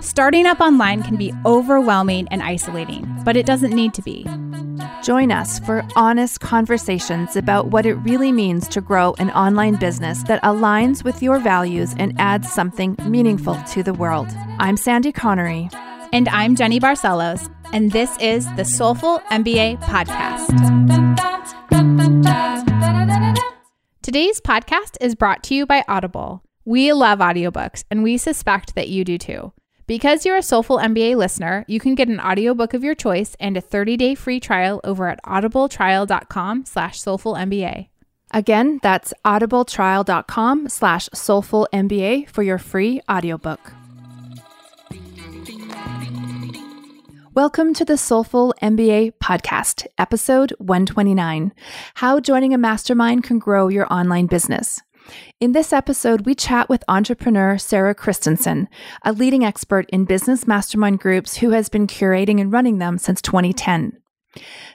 Starting up online can be overwhelming and isolating, but it doesn't need to be. Join us for honest conversations about what it really means to grow an online business that aligns with your values and adds something meaningful to the world. I'm Sandy Connery. And I'm Jenny Barcelos, and this is the Soulful MBA Podcast. Today's podcast is brought to you by Audible. We love audiobooks, and we suspect that you do too. Because you're a Soulful MBA listener, you can get an audiobook of your choice and a 30-day free trial over at audibletrial.com slash soulfulmba. Again, that's audibletrial.com slash soulfulmba for your free audiobook. Welcome to the Soulful MBA podcast, episode 129 How Joining a Mastermind Can Grow Your Online Business. In this episode, we chat with entrepreneur Sarah Christensen, a leading expert in business mastermind groups who has been curating and running them since 2010.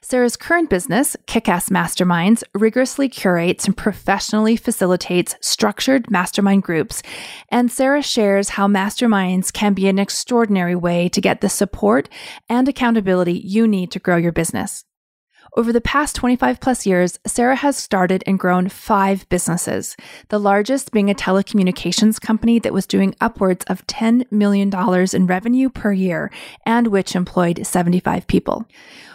Sarah's current business, Kickass Masterminds, rigorously curates and professionally facilitates structured mastermind groups. And Sarah shares how masterminds can be an extraordinary way to get the support and accountability you need to grow your business. Over the past 25 plus years, Sarah has started and grown five businesses, the largest being a telecommunications company that was doing upwards of $10 million in revenue per year and which employed 75 people.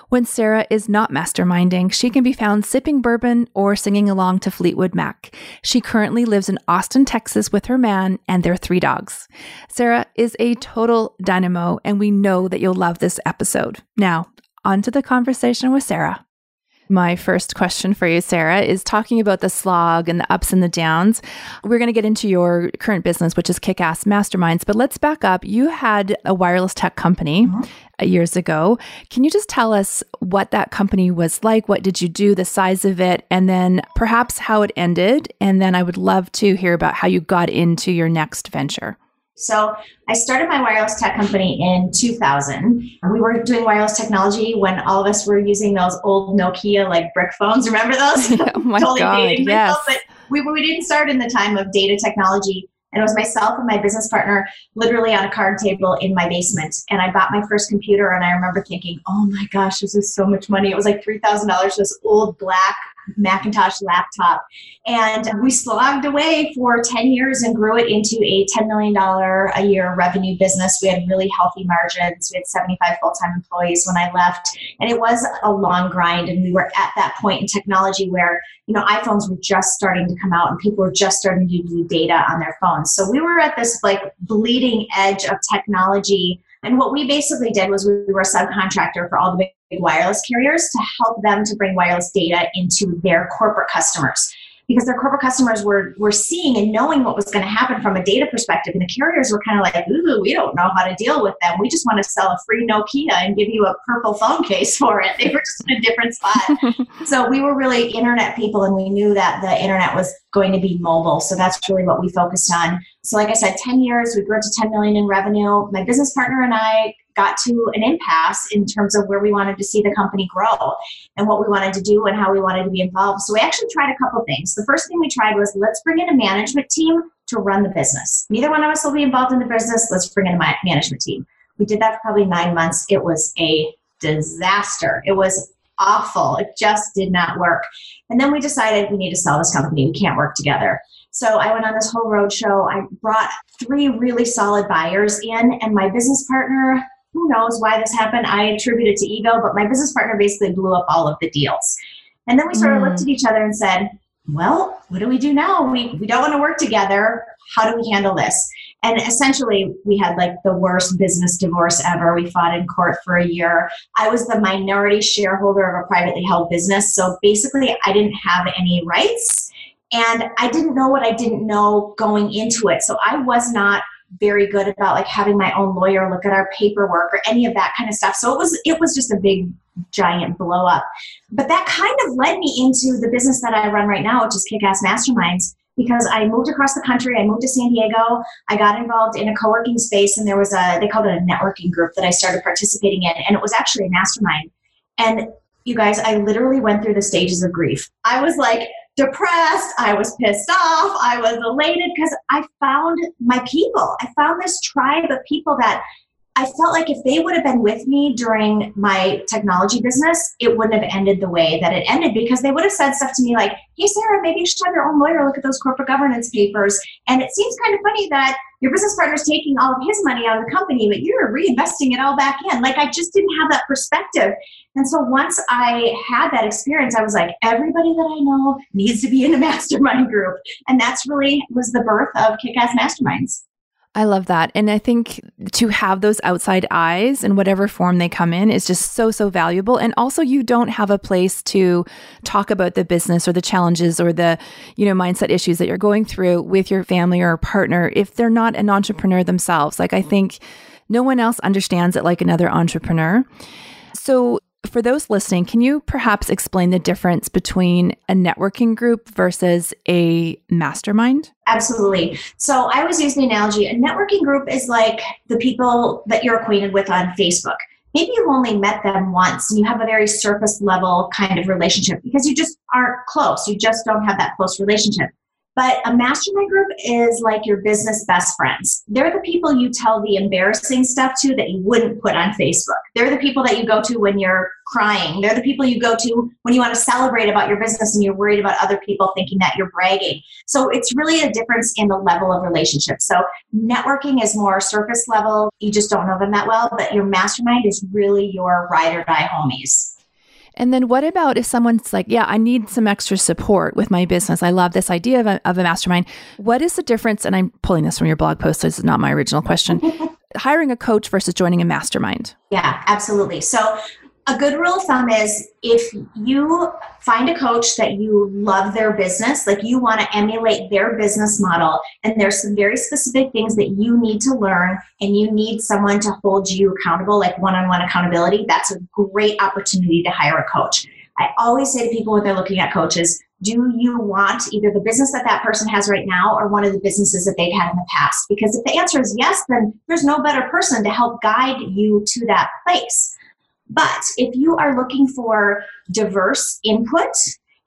When Sarah is not masterminding, she can be found sipping bourbon or singing along to Fleetwood Mac. She currently lives in Austin, Texas with her man and their three dogs. Sarah is a total dynamo, and we know that you'll love this episode. Now, on to the conversation with Sarah. My first question for you, Sarah, is talking about the slog and the ups and the downs. We're going to get into your current business, which is Kick Ass Masterminds, but let's back up. You had a wireless tech company mm-hmm. years ago. Can you just tell us what that company was like? What did you do, the size of it, and then perhaps how it ended? And then I would love to hear about how you got into your next venture. So I started my wireless tech company in 2000. We were doing wireless technology when all of us were using those old Nokia like brick phones. Remember those? oh my totally god! Yes. But we, we didn't start in the time of data technology. And it was myself and my business partner literally on a card table in my basement. And I bought my first computer and I remember thinking, oh my gosh, this is so much money. It was like $3,000 this old black Macintosh laptop. And we slogged away for 10 years and grew it into a $10 million a year revenue business. We had really healthy margins. We had 75 full time employees when I left. And it was a long grind. And we were at that point in technology where, you know, iPhones were just starting to come out and people were just starting to do data on their phones. So we were at this like bleeding edge of technology. And what we basically did was we were a subcontractor for all the big wireless carriers to help them to bring wireless data into their corporate customers. Because their corporate customers were were seeing and knowing what was going to happen from a data perspective and the carriers were kind of like ooh we don't know how to deal with them. We just want to sell a free nokia and give you a purple phone case for it. They were just in a different spot. So we were really internet people and we knew that the internet was going to be mobile. So that's really what we focused on. So like i said 10 years we grew to 10 million in revenue. My business partner and i got to an impasse in terms of where we wanted to see the company grow and what we wanted to do and how we wanted to be involved. So we actually tried a couple things. The first thing we tried was let's bring in a management team to run the business. Neither one of us will be involved in the business. Let's bring in a management team. We did that for probably nine months. It was a disaster. It was awful. It just did not work. And then we decided we need to sell this company. We can't work together. So I went on this whole road show. I brought three really solid buyers in, and my business partner who knows why this happened? I attribute it to ego, but my business partner basically blew up all of the deals. And then we sort of looked hmm. at each other and said, well, what do we do now? We, we don't want to work together. How do we handle this? And essentially, we had like the worst business divorce ever. We fought in court for a year. I was the minority shareholder of a privately held business. So basically, I didn't have any rights And I didn't know what I didn't know going into it. So I was not very good about like having my own lawyer look at our paperwork or any of that kind of stuff. So it was it was just a big giant blow up. But that kind of led me into the business that I run right now, which is Kick Ass Masterminds, because I moved across the country. I moved to San Diego. I got involved in a co working space, and there was a, they called it a networking group that I started participating in. And it was actually a mastermind. And you guys, I literally went through the stages of grief. I was like depressed. I was pissed off. I was elated because I found my people. I found this tribe of people that I felt like if they would have been with me during my technology business, it wouldn't have ended the way that it ended because they would have said stuff to me like, hey, Sarah, maybe you should have your own lawyer look at those corporate governance papers. And it seems kind of funny that your business partner is taking all of his money out of the company, but you're reinvesting it all back in. Like, I just didn't have that perspective. And so once I had that experience, I was like, everybody that I know needs to be in a mastermind group. And that's really was the birth of Kick Ass Masterminds. I love that. And I think to have those outside eyes in whatever form they come in is just so, so valuable. And also, you don't have a place to talk about the business or the challenges or the, you know, mindset issues that you're going through with your family or partner if they're not an entrepreneur themselves. Like, I think no one else understands it like another entrepreneur. So, for those listening, can you perhaps explain the difference between a networking group versus a mastermind? Absolutely. So I always use the analogy a networking group is like the people that you're acquainted with on Facebook. Maybe you've only met them once and you have a very surface level kind of relationship because you just aren't close. You just don't have that close relationship. But a mastermind group is like your business best friends. They're the people you tell the embarrassing stuff to that you wouldn't put on Facebook. They're the people that you go to when you're crying. They're the people you go to when you want to celebrate about your business and you're worried about other people thinking that you're bragging. So it's really a difference in the level of relationship. So networking is more surface level. You just don't know them that well, but your mastermind is really your ride or die homies. And then what about if someone's like, yeah, I need some extra support with my business. I love this idea of a, of a mastermind. What is the difference? And I'm pulling this from your blog post. So this is not my original question. Hiring a coach versus joining a mastermind. Yeah, absolutely. So a good rule of thumb is if you find a coach that you love their business, like you want to emulate their business model, and there's some very specific things that you need to learn, and you need someone to hold you accountable, like one on one accountability, that's a great opportunity to hire a coach. I always say to people when they're looking at coaches, do you want either the business that that person has right now or one of the businesses that they've had in the past? Because if the answer is yes, then there's no better person to help guide you to that place. But if you are looking for diverse input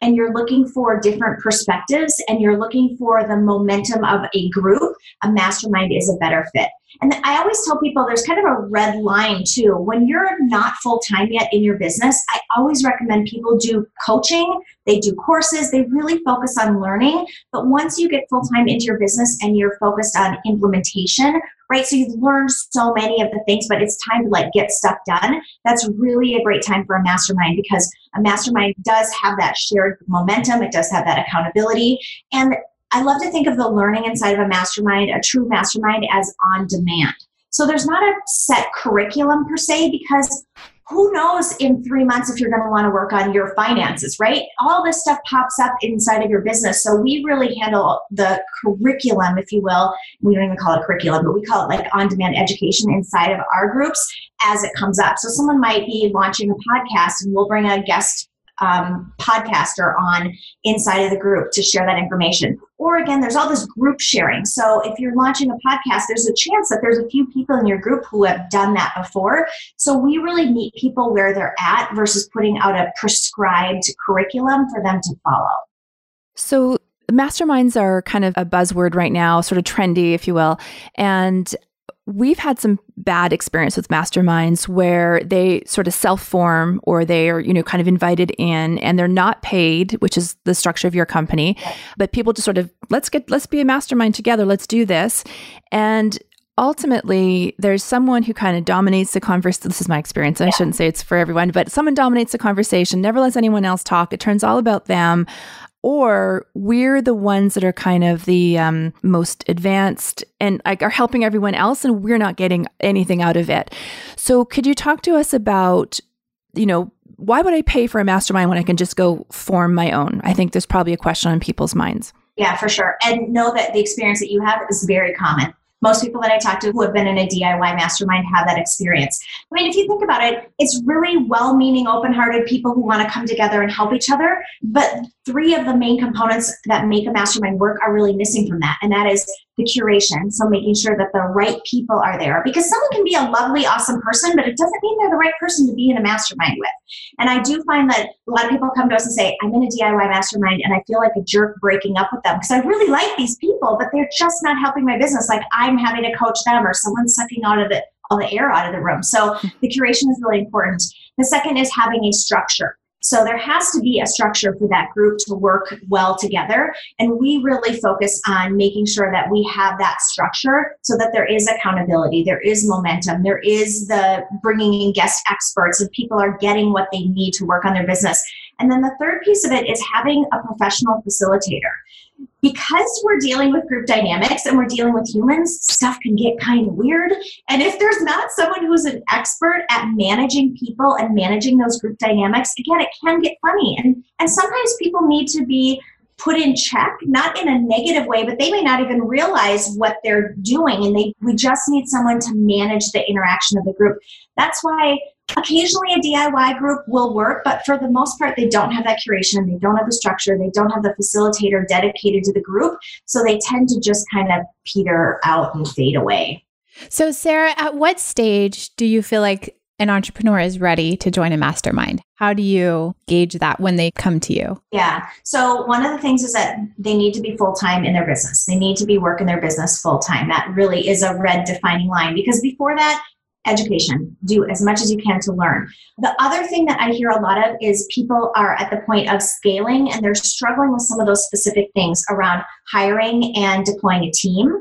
and you're looking for different perspectives and you're looking for the momentum of a group, a mastermind is a better fit. And I always tell people there's kind of a red line too. When you're not full time yet in your business, I always recommend people do coaching, they do courses, they really focus on learning. But once you get full time into your business and you're focused on implementation, right? So you've learned so many of the things, but it's time to like get stuff done. That's really a great time for a mastermind because a mastermind does have that shared momentum, it does have that accountability. And I love to think of the learning inside of a mastermind, a true mastermind, as on demand. So there's not a set curriculum per se because who knows in three months if you're going to want to work on your finances, right? All this stuff pops up inside of your business. So we really handle the curriculum, if you will. We don't even call it curriculum, but we call it like on demand education inside of our groups as it comes up. So someone might be launching a podcast and we'll bring a guest um, podcaster on inside of the group to share that information. Or again, there's all this group sharing. So if you're launching a podcast, there's a chance that there's a few people in your group who have done that before. So we really meet people where they're at versus putting out a prescribed curriculum for them to follow. So masterminds are kind of a buzzword right now, sort of trendy, if you will. And we've had some bad experience with masterminds where they sort of self-form or they are you know kind of invited in and they're not paid which is the structure of your company. But people just sort of let's get let's be a mastermind together. Let's do this. And ultimately there's someone who kind of dominates the conversation this is my experience. And yeah. i shouldn't say it's for everyone but someone dominates the conversation never lets anyone else talk. It turns all about them or we're the ones that are kind of the um, most advanced and like are helping everyone else and we're not getting anything out of it so could you talk to us about you know why would I pay for a mastermind when I can just go form my own? I think there's probably a question on people's minds. Yeah, for sure. And know that the experience that you have is very common. Most people that I talk to who have been in a DIY mastermind have that experience. I mean, if you think about it, it's really well meaning, open hearted people who want to come together and help each other. But three of the main components that make a mastermind work are really missing from that. And that is the curation. So making sure that the right people are there because someone can be a lovely, awesome person, but it doesn't mean they're the right person to be in a mastermind with. And I do find that a lot of people come to us and say, I'm in a DIY mastermind and I feel like a jerk breaking up with them because I really like these people, but they're just not helping my business. Like I'm having to coach them or someone's sucking out of the all the air out of the room. So the curation is really important. The second is having a structure. So there has to be a structure for that group to work well together. And we really focus on making sure that we have that structure so that there is accountability, there is momentum, there is the bringing in guest experts, and people are getting what they need to work on their business. And then the third piece of it is having a professional facilitator because we're dealing with group dynamics and we're dealing with humans, stuff can get kind of weird. And if there's not someone who's an expert at managing people and managing those group dynamics, again, it can get funny. And, and sometimes people need to be put in check, not in a negative way, but they may not even realize what they're doing. And they we just need someone to manage the interaction of the group. That's why occasionally a DIY group will work, but for the most part, they don't have that curation, they don't have the structure, they don't have the facilitator dedicated to the group. So they tend to just kind of peter out and fade away. So, Sarah, at what stage do you feel like an entrepreneur is ready to join a mastermind? How do you gauge that when they come to you? Yeah. So, one of the things is that they need to be full time in their business. They need to be working their business full time. That really is a red defining line because before that, education. Do as much as you can to learn. The other thing that I hear a lot of is people are at the point of scaling and they're struggling with some of those specific things around hiring and deploying a team,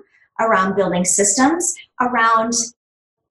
around building systems, around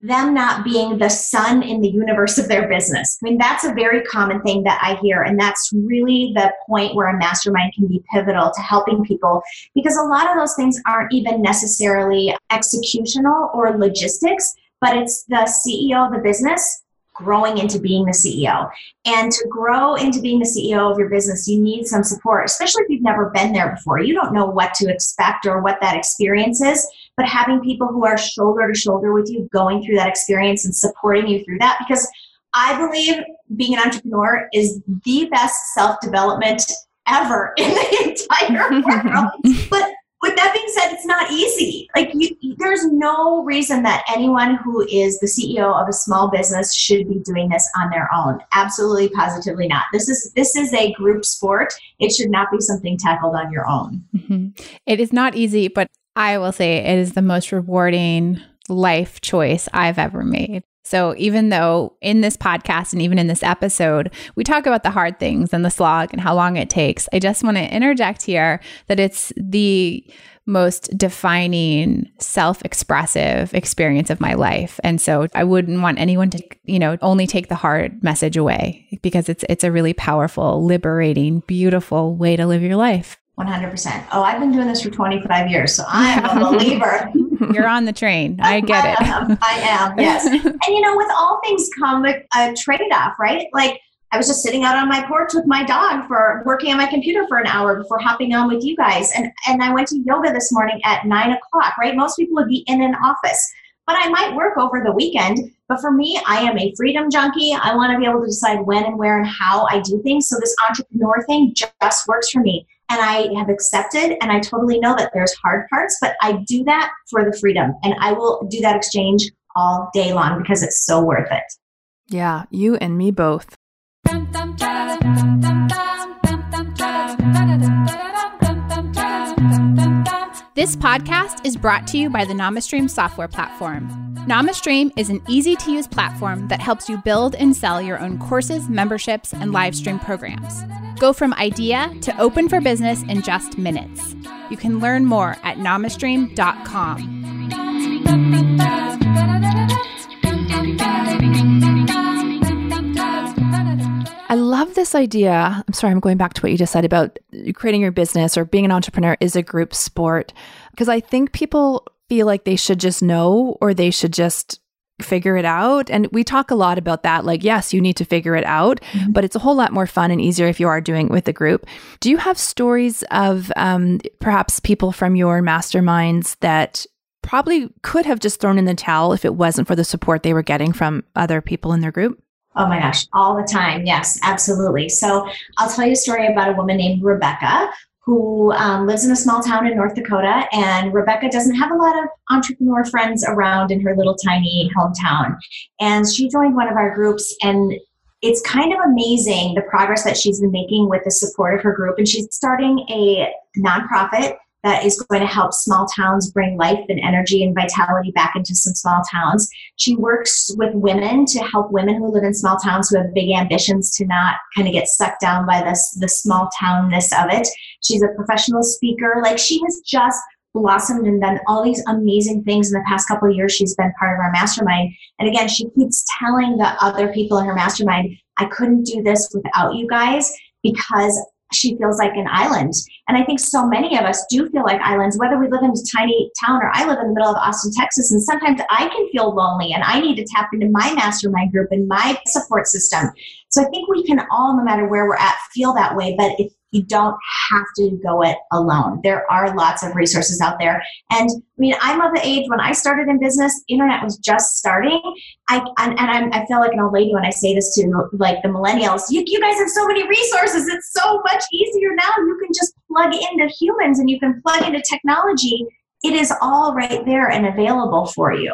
them not being the sun in the universe of their business. I mean, that's a very common thing that I hear. And that's really the point where a mastermind can be pivotal to helping people because a lot of those things aren't even necessarily executional or logistics but it's the CEO of the business growing into being the CEO. And to grow into being the CEO of your business, you need some support, especially if you've never been there before. You don't know what to expect or what that experience is, but having people who are shoulder to shoulder with you going through that experience and supporting you through that because I believe being an entrepreneur is the best self development ever in the entire world. but with that being said, it's not easy. Like, you, there's no reason that anyone who is the CEO of a small business should be doing this on their own. Absolutely, positively not. This is this is a group sport. It should not be something tackled on your own. Mm-hmm. It is not easy, but I will say it is the most rewarding life choice I've ever made. So, even though in this podcast and even in this episode, we talk about the hard things and the slog and how long it takes, I just want to interject here that it's the most defining self-expressive experience of my life. And so i wouldn't want anyone to you know only take the hard message away because it's it's a really powerful liberating beautiful way to live your life. 100% oh i've been doing this for 25 years so i'm a believer You're on the train. I get it. I am, I am yes. and you know, with all things come a, a trade off, right? Like I was just sitting out on my porch with my dog for working on my computer for an hour before hopping on with you guys. And and I went to yoga this morning at nine o'clock, right? Most people would be in an office. But I might work over the weekend. But for me, I am a freedom junkie. I want to be able to decide when and where and how I do things. So this entrepreneur thing just works for me and I have accepted and I totally know that there's hard parts, but I do that for the freedom and I will do that exchange all day long because it's so worth it. Yeah, you and me both. This podcast is brought to you by the NamaStream software platform. NamaStream is an easy to use platform that helps you build and sell your own courses, memberships, and live stream programs. Go from idea to open for business in just minutes. You can learn more at namastream.com. I love this idea. I'm sorry, I'm going back to what you just said about creating your business or being an entrepreneur is a group sport because I think people feel like they should just know or they should just figure it out. And we talk a lot about that. Like, yes, you need to figure it out, mm-hmm. but it's a whole lot more fun and easier if you are doing it with a group. Do you have stories of um, perhaps people from your masterminds that probably could have just thrown in the towel if it wasn't for the support they were getting from other people in their group? Oh my gosh, all the time. Yes, absolutely. So I'll tell you a story about a woman named Rebecca who um, lives in a small town in North Dakota. And Rebecca doesn't have a lot of entrepreneur friends around in her little tiny hometown. And she joined one of our groups, and it's kind of amazing the progress that she's been making with the support of her group. And she's starting a nonprofit that is going to help small towns bring life and energy and vitality back into some small towns. She works with women to help women who live in small towns who have big ambitions to not kind of get sucked down by this the small townness of it. She's a professional speaker. Like she has just blossomed and done all these amazing things in the past couple of years she's been part of our mastermind and again she keeps telling the other people in her mastermind i couldn't do this without you guys because she feels like an island. And I think so many of us do feel like islands, whether we live in a tiny town or I live in the middle of Austin, Texas. And sometimes I can feel lonely and I need to tap into my mastermind group and my support system. So I think we can all, no matter where we're at, feel that way. But if you don't have to go it alone. There are lots of resources out there. And I mean, I'm of the age when I started in business, internet was just starting. I and, and i feel like an old lady when I say this to like the millennials. You, you guys have so many resources. It's so much easier now. You can just plug into humans and you can plug into technology. It is all right there and available for you.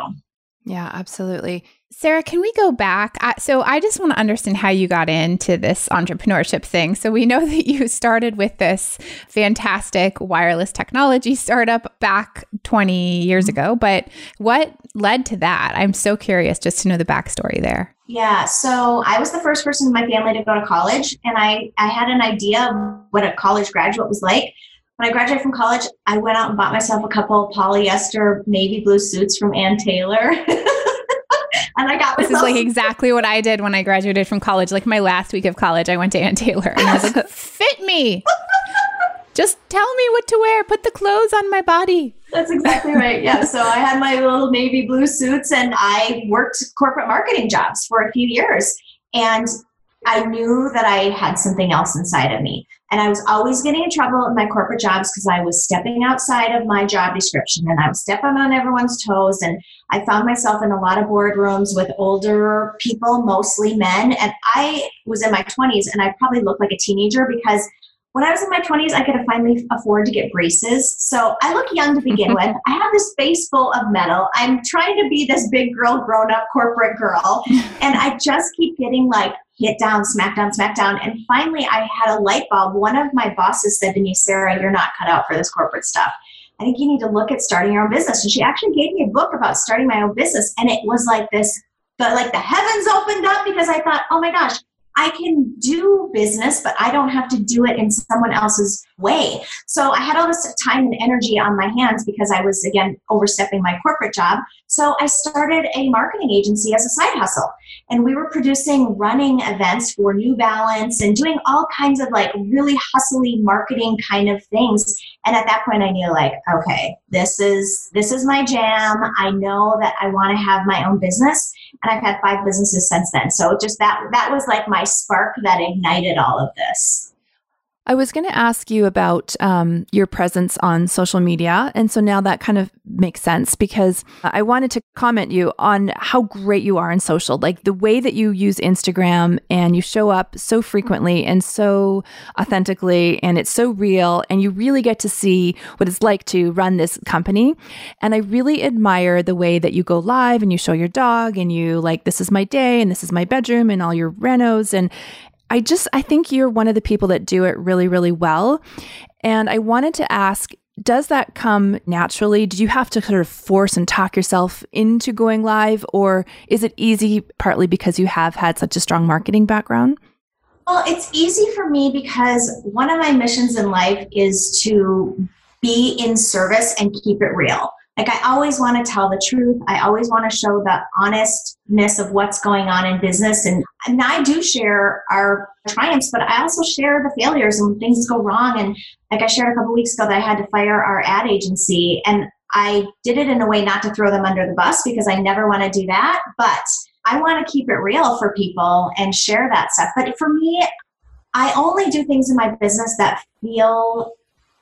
Yeah, absolutely. Sarah, can we go back? So, I just want to understand how you got into this entrepreneurship thing. So, we know that you started with this fantastic wireless technology startup back 20 years mm-hmm. ago, but what led to that? I'm so curious just to know the backstory there. Yeah, so I was the first person in my family to go to college, and I, I had an idea of what a college graduate was like. When I graduated from college, I went out and bought myself a couple polyester navy blue suits from Ann Taylor. and I got this is like exactly what I did when I graduated from college. Like my last week of college, I went to Ann Taylor and I was like, "Fit me." Just tell me what to wear. Put the clothes on my body. That's exactly right. Yeah. So I had my little navy blue suits and I worked corporate marketing jobs for a few years. And I knew that I had something else inside of me. And I was always getting in trouble in my corporate jobs because I was stepping outside of my job description and I was stepping on everyone's toes. And I found myself in a lot of boardrooms with older people, mostly men. And I was in my 20s and I probably looked like a teenager because when I was in my 20s, I could finally afford to get braces. So I look young to begin with. I have this face full of metal. I'm trying to be this big girl, grown up corporate girl. And I just keep getting like hit down, smack down, smack down. And finally, I had a light bulb. One of my bosses said to me, Sarah, you're not cut out for this corporate stuff. I think you need to look at starting your own business. And she actually gave me a book about starting my own business. And it was like this, but like the heavens opened up because I thought, oh my gosh, I can do business, but I don't have to do it in someone else's way. So I had all this time and energy on my hands because I was, again, overstepping my corporate job. So I started a marketing agency as a side hustle. And we were producing running events for New Balance and doing all kinds of like really hustly marketing kind of things. And at that point I knew like, okay, this is this is my jam. I know that I want to have my own business and I've had five businesses since then. So just that that was like my spark that ignited all of this. I was going to ask you about um, your presence on social media. And so now that kind of makes sense because I wanted to comment you on how great you are in social. Like the way that you use Instagram and you show up so frequently and so authentically, and it's so real. And you really get to see what it's like to run this company. And I really admire the way that you go live and you show your dog and you like, this is my day and this is my bedroom and all your renos. And I just, I think you're one of the people that do it really, really well. And I wanted to ask, does that come naturally? Did you have to sort of force and talk yourself into going live, or is it easy partly because you have had such a strong marketing background? Well, it's easy for me because one of my missions in life is to be in service and keep it real. Like, I always want to tell the truth. I always want to show the honestness of what's going on in business. And, and I do share our triumphs, but I also share the failures and things go wrong. And like I shared a couple weeks ago that I had to fire our ad agency. And I did it in a way not to throw them under the bus because I never want to do that, but I want to keep it real for people and share that stuff. But for me, I only do things in my business that feel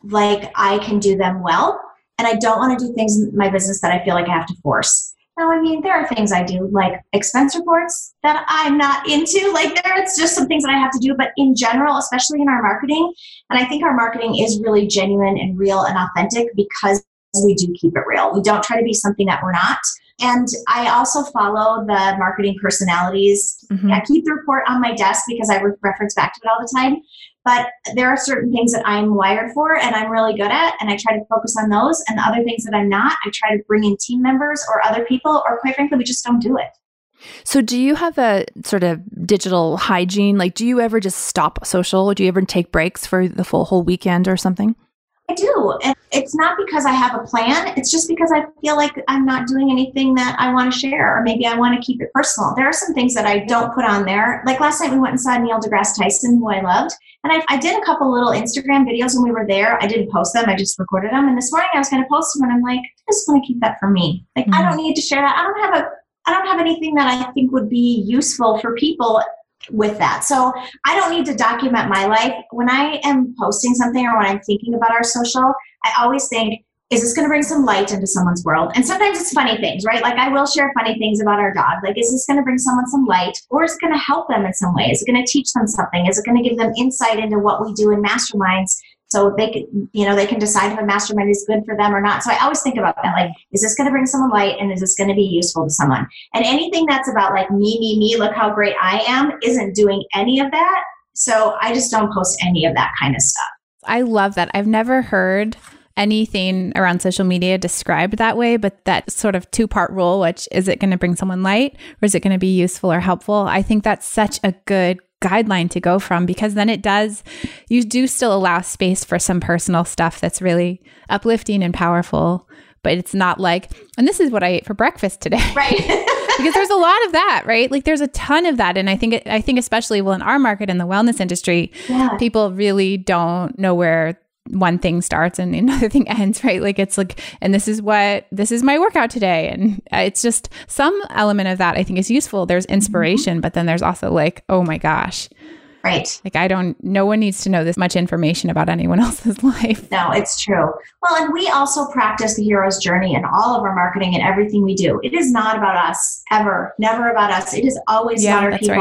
like I can do them well. And I don't want to do things in my business that I feel like I have to force. Now, I mean, there are things I do, like expense reports, that I'm not into. Like, there, it's just some things that I have to do. But in general, especially in our marketing, and I think our marketing is really genuine and real and authentic because we do keep it real. We don't try to be something that we're not. And I also follow the marketing personalities. Mm-hmm. I keep the report on my desk because I reference back to it all the time. But there are certain things that I'm wired for and I'm really good at, and I try to focus on those. And the other things that I'm not, I try to bring in team members or other people, or quite frankly, we just don't do it. So, do you have a sort of digital hygiene? Like, do you ever just stop social? Do you ever take breaks for the full whole weekend or something? I do. And it's not because I have a plan. It's just because I feel like I'm not doing anything that I want to share, or maybe I want to keep it personal. There are some things that I don't put on there. Like last night, we went and saw Neil deGrasse Tyson, who I loved. And I, I did a couple little Instagram videos when we were there. I didn't post them, I just recorded them. And this morning, I was going to post them, and I'm like, I just want to keep that for me. Like, mm-hmm. I don't need to share that. I don't have a I don't have anything that I think would be useful for people with that. So I don't need to document my life. When I am posting something or when I'm thinking about our social, I always think, is this going to bring some light into someone's world? And sometimes it's funny things, right? Like I will share funny things about our dog. Like, is this going to bring someone some light or is it going to help them in some way? Is it going to teach them something? Is it going to give them insight into what we do in masterminds so they can you know they can decide if a mastermind is good for them or not. So i always think about that like is this going to bring someone light and is this going to be useful to someone? And anything that's about like me me me look how great i am isn't doing any of that. So i just don't post any of that kind of stuff. I love that. I've never heard anything around social media described that way, but that sort of two part rule, which is it going to bring someone light or is it going to be useful or helpful? I think that's such a good guideline to go from because then it does, you do still allow space for some personal stuff that's really uplifting and powerful. But it's not like, and this is what I ate for breakfast today. Right. because there's a lot of that, right? Like there's a ton of that. And I think, I think especially well in our market in the wellness industry, yeah. people really don't know where one thing starts and another thing ends, right? Like it's like, and this is what, this is my workout today. And it's just some element of that I think is useful. There's inspiration, mm-hmm. but then there's also like, oh my gosh. Right. Like I don't, no one needs to know this much information about anyone else's life. No, it's true. Well, and we also practice the hero's journey in all of our marketing and everything we do. It is not about us ever, never about us. It is always yeah, about our people.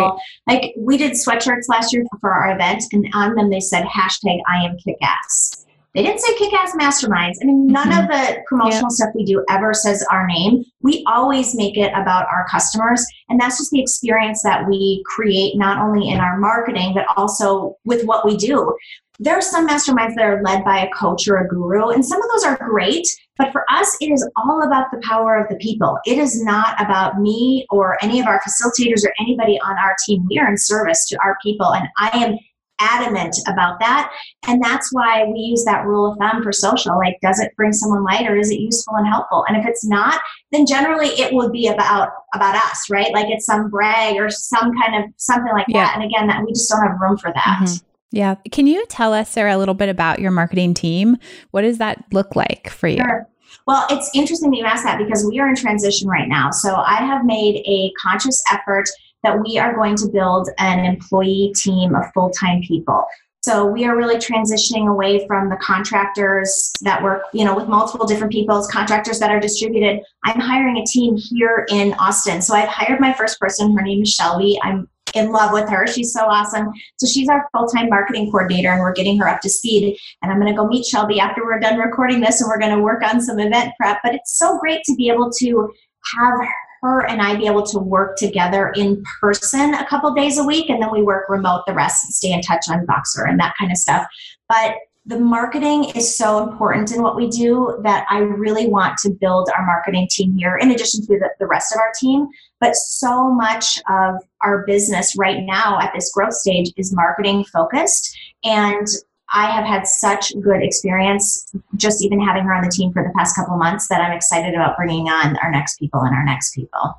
Right. Like we did sweatshirts last year for our event, and on them they said hashtag I am kick ass. They didn't say kick ass masterminds. I mean, none mm-hmm. of the promotional stuff we do ever says our name. We always make it about our customers. And that's just the experience that we create, not only in our marketing, but also with what we do. There are some masterminds that are led by a coach or a guru, and some of those are great. But for us, it is all about the power of the people. It is not about me or any of our facilitators or anybody on our team. We are in service to our people, and I am adamant about that. And that's why we use that rule of thumb for social. Like, does it bring someone light or is it useful and helpful? And if it's not, then generally it would be about about us, right? Like it's some brag or some kind of something like yeah. that. And again, that we just don't have room for that. Mm-hmm. Yeah. Can you tell us, Sarah, a little bit about your marketing team? What does that look like for you? Sure. Well, it's interesting that you ask that because we are in transition right now. So I have made a conscious effort that we are going to build an employee team of full time people. So we are really transitioning away from the contractors that work, you know, with multiple different people, contractors that are distributed. I'm hiring a team here in Austin. So I've hired my first person. Her name is Shelby. I'm in love with her. She's so awesome. So she's our full-time marketing coordinator and we're getting her up to speed. And I'm going to go meet Shelby after we're done recording this and we're going to work on some event prep. But it's so great to be able to have her and I be able to work together in person a couple days a week, and then we work remote the rest and stay in touch on Voxer and that kind of stuff. But the marketing is so important in what we do that I really want to build our marketing team here, in addition to the, the rest of our team. But so much of our business right now at this growth stage is marketing focused. And I have had such good experience just even having her on the team for the past couple months that I'm excited about bringing on our next people and our next people.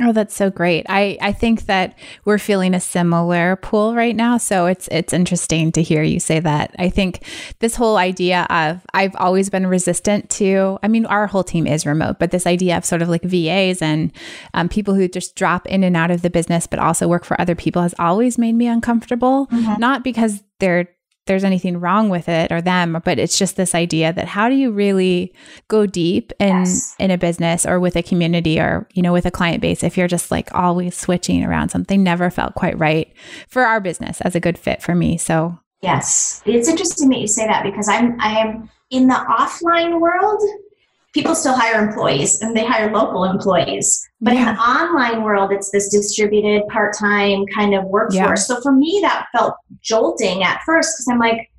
Oh, that's so great. I, I think that we're feeling a similar pull right now. So it's it's interesting to hear you say that. I think this whole idea of I've always been resistant to, I mean, our whole team is remote, but this idea of sort of like VAs and um, people who just drop in and out of the business, but also work for other people has always made me uncomfortable. Mm-hmm. Not because they're there's anything wrong with it or them, but it's just this idea that how do you really go deep in yes. in a business or with a community or you know with a client base if you're just like always switching around something never felt quite right for our business as a good fit for me. So yes, it's interesting that you say that because I'm I am in the offline world people still hire employees and they hire local employees. But yeah. in the online world, it's this distributed part time kind of workforce. Yeah. So for me, that felt jolting at first because I'm like,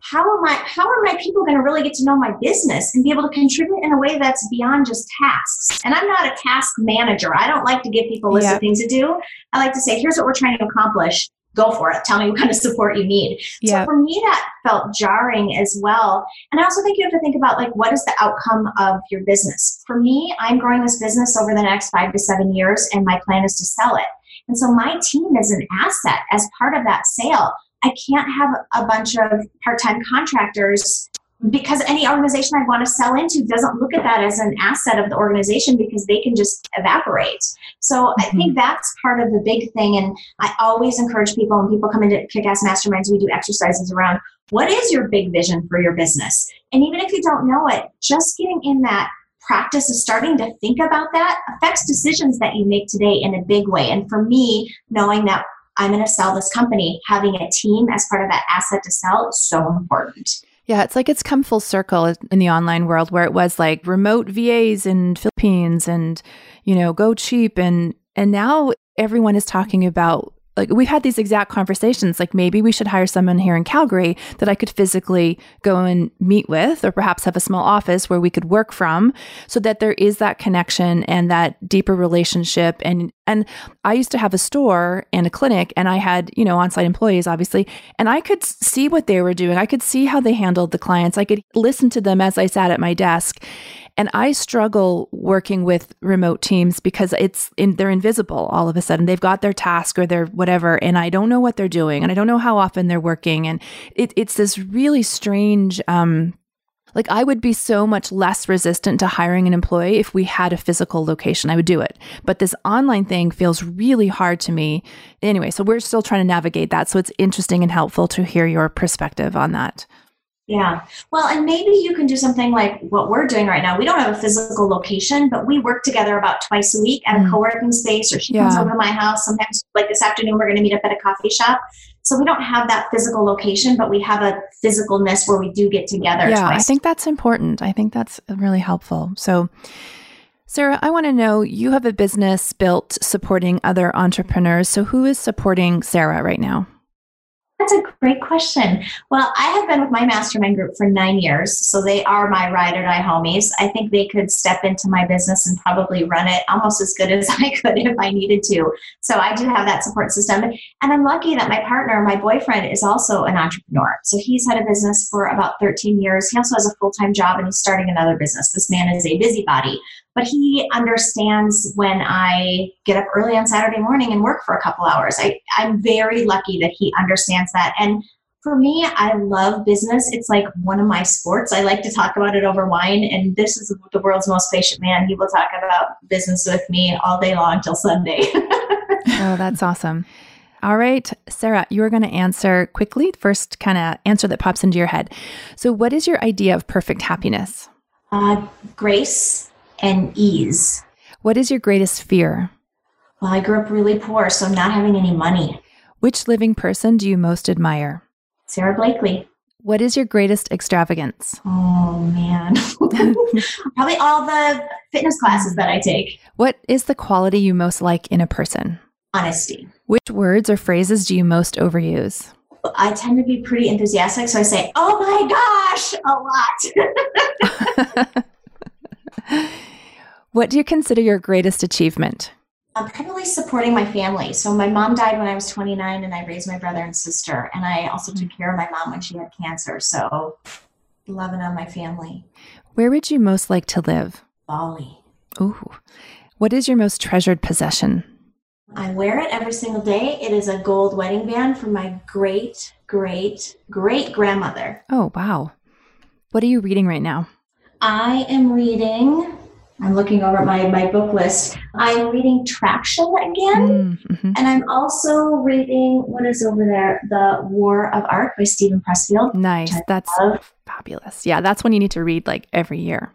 how am I how are my people going to really get to know my business and be able to contribute in a way that's beyond just tasks? And I'm not a task manager. I don't like to give people a list yeah. of things to do. I like to say, here's what we're trying to accomplish go for it. Tell me what kind of support you need. So for me, that felt jarring as well. And I also think you have to think about like, what is the outcome of your business? For me, I'm growing this business over the next five to seven years, and my plan is to sell it. And so my team is an asset as part of that sale. I can't have a bunch of part time contractors because any organization I want to sell into doesn't look at that as an asset of the organization because they can just evaporate. So mm-hmm. I think that's part of the big thing. And I always encourage people when people come into kick ass masterminds, we do exercises around what is your big vision for your business? And even if you don't know it, just getting in that practice of starting to think about that affects decisions that you make today in a big way. And for me, knowing that I'm going to sell this company, having a team as part of that asset to sell is so important. Yeah, it's like it's come full circle in the online world where it was like remote VAs in Philippines and you know, go cheap and and now everyone is talking about like we've had these exact conversations like maybe we should hire someone here in calgary that i could physically go and meet with or perhaps have a small office where we could work from so that there is that connection and that deeper relationship. And and i used to have a store and a clinic and i had you know on-site employees obviously and i could see what they were doing. I could see how they handled the clients. I could listen to them as i sat at my desk and I struggle working with remote teams because it's in, they're invisible all of a sudden. They've got their task or their whatever, and I don't know what they're doing, and I don't know how often they're working, and it, it's this really strange. Um, like I would be so much less resistant to hiring an employee if we had a physical location. I would do it. But this online thing feels really hard to me. Anyway, so we're still trying to navigate that. So it's interesting and helpful to hear your perspective on that. Yeah. Well, and maybe you can do something like what we're doing right now. We don't have a physical location, but we work together about twice a week at a mm. co-working space or she yeah. comes over to my house. Sometimes like this afternoon we're going to meet up at a coffee shop. So we don't have that physical location, but we have a physicalness where we do get together. Yeah, twice. I think that's important. I think that's really helpful. So Sarah, I want to know you have a business built supporting other entrepreneurs. So who is supporting Sarah right now? That's a great question. Well, I have been with my mastermind group for nine years, so they are my ride or die homies. I think they could step into my business and probably run it almost as good as I could if I needed to. So I do have that support system. And I'm lucky that my partner, my boyfriend, is also an entrepreneur. So he's had a business for about 13 years. He also has a full time job and he's starting another business. This man is a busybody but he understands when I get up early on Saturday morning and work for a couple hours. I, I'm very lucky that he understands that. And for me, I love business. It's like one of my sports. I like to talk about it over wine, and this is the world's most patient man. He will talk about business with me all day long till Sunday. oh, that's awesome. All right, Sarah, you're going to answer quickly. First, kind of answer that pops into your head. So, what is your idea of perfect happiness? Uh, grace and ease. What is your greatest fear? Well, I grew up really poor, so I'm not having any money. Which living person do you most admire? Sara Blakely. What is your greatest extravagance? Oh, man. Probably all the fitness classes that I take. What is the quality you most like in a person? Honesty. Which words or phrases do you most overuse? I tend to be pretty enthusiastic, so I say, oh my gosh, a lot. what do you consider your greatest achievement? I'm probably supporting my family. So my mom died when I was 29 and I raised my brother and sister. And I also took care of my mom when she had cancer. So loving on my family. Where would you most like to live? Bali. Ooh. What is your most treasured possession? I wear it every single day. It is a gold wedding band from my great, great, great grandmother. Oh, wow. What are you reading right now? I am reading, I'm looking over my, my book list. I'm reading Traction again. Mm-hmm. And I'm also reading, what is over there? The War of Art by Steven Pressfield. Nice. That's love. fabulous. Yeah, that's one you need to read like every year.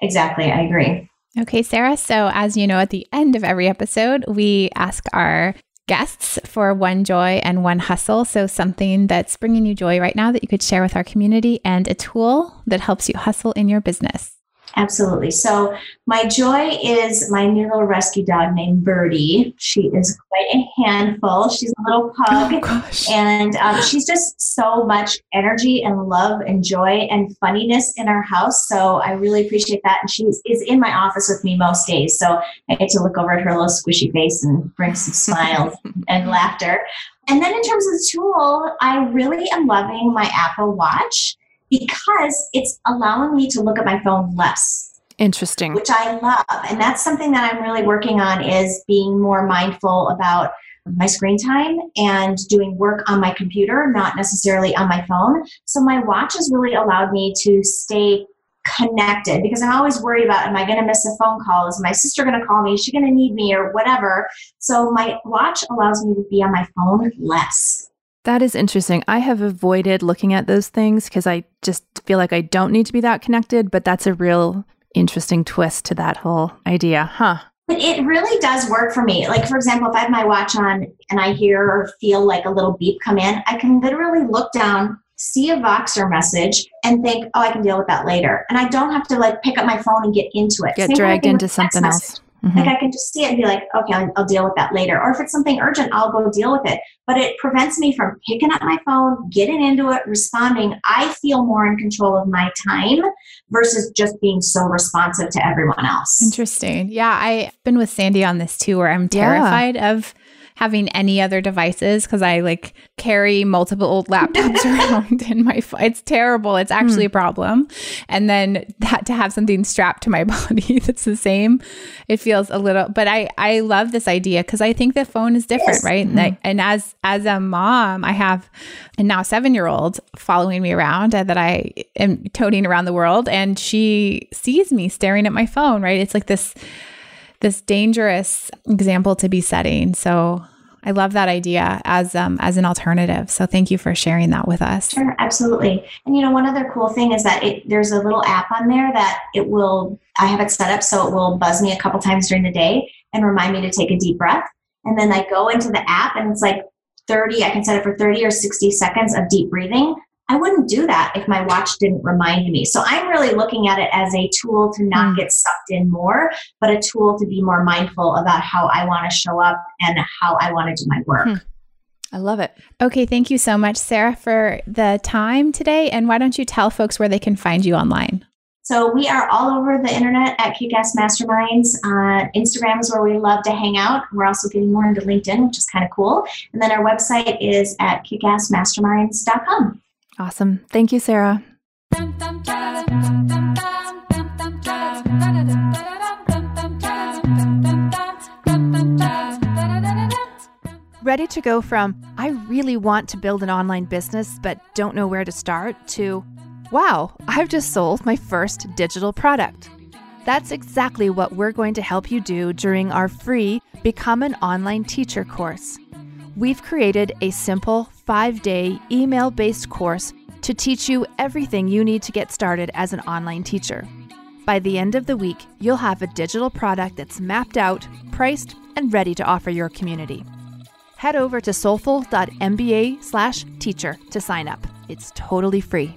Exactly, I agree. Okay, Sarah. So, as you know, at the end of every episode, we ask our guests for one joy and one hustle. So, something that's bringing you joy right now that you could share with our community and a tool that helps you hustle in your business. Absolutely. So, my joy is my new little rescue dog named Birdie. She is quite a handful. She's a little pug. gosh. And um, she's just so much energy and love and joy and funniness in our house. So I really appreciate that. And she is in my office with me most days. So I get to look over at her little squishy face and bring some smiles and laughter. And then in terms of the tool, I really am loving my Apple Watch because it's allowing me to look at my phone less Interesting. which I love. And that's something that I'm really working on is being more mindful about my screen time and doing work on my computer, not necessarily on my phone. So my watch has really allowed me to stay connected because I'm always worried about am I going to miss a phone call? Is my sister going to call me? Is she going to need me or whatever? So my watch allows me to be on my phone less. That is interesting. I have avoided looking at those things because I just feel like I don't need to be that connected, but that's a real interesting twist to that whole idea. Huh. But it really does work for me. Like, for example, if I have my watch on and I hear or feel like a little beep come in, I can literally look down, see a Voxer message, and think, oh, I can deal with that later. And I don't have to like pick up my phone and get into it. Get Same dragged into something else. Mhm. Like, I can just see it and be like, okay, I'll, I'll deal with that later. Or if it's something urgent, I'll go deal with it. But it prevents me from picking up my phone, getting into it, responding. I feel more in control of my time versus just being so responsive to everyone else. Interesting. Yeah, I've been with Sandy on this too, where I'm Yeah. terrified of having any other devices because I like carry multiple old laptops around in my phone. It's terrible. It's actually a problem. And then that to have something strapped to my body that's the same, it feels a little. But I I love this idea because I think the phone is different, Yes. right? And, I, and as as a mom, I have a now seven year old following me around uh, that I am toting around the world, and she sees me staring at my phone. Right? It's like this this dangerous example to be setting. So I love that idea as um, as an alternative. So thank you for sharing that with us. Sure, absolutely. And you know, one other cool thing is that it, there's a little app on there that it will. I have it set up so it will buzz me a couple times during the day and remind me to take a deep breath. And then I go into the app and it's like 30. I can set it for 30 or 60 seconds of deep breathing. I wouldn't do that if my watch didn't remind me. So I'm really looking at it as a tool to not Mm. get sucked in more, but a tool to be more mindful about how I want to show up and how I want to do my work. Hmm. I love it. Okay, thank you so much, Sarah, for the time today. And why don't you tell folks where they can find you online? So we are all over the internet at Kickass Masterminds. Uh, Instagram is where we love to hang out. We're also getting more into LinkedIn, which is kind of cool. And then our website is at kickassmasterminds.com. Awesome. Thank you, Sarah. Ready to go from, I really want to build an online business but don't know where to start, to, wow, I've just sold my first digital product. That's exactly what we're going to help you do during our free Become an Online Teacher course. We've created a simple five day email based course to teach you everything you need to get started as an online teacher. By the end of the week, you'll have a digital product that's mapped out, priced, and ready to offer your community. Head over to soulful.mba slash teacher to sign up. It's totally free.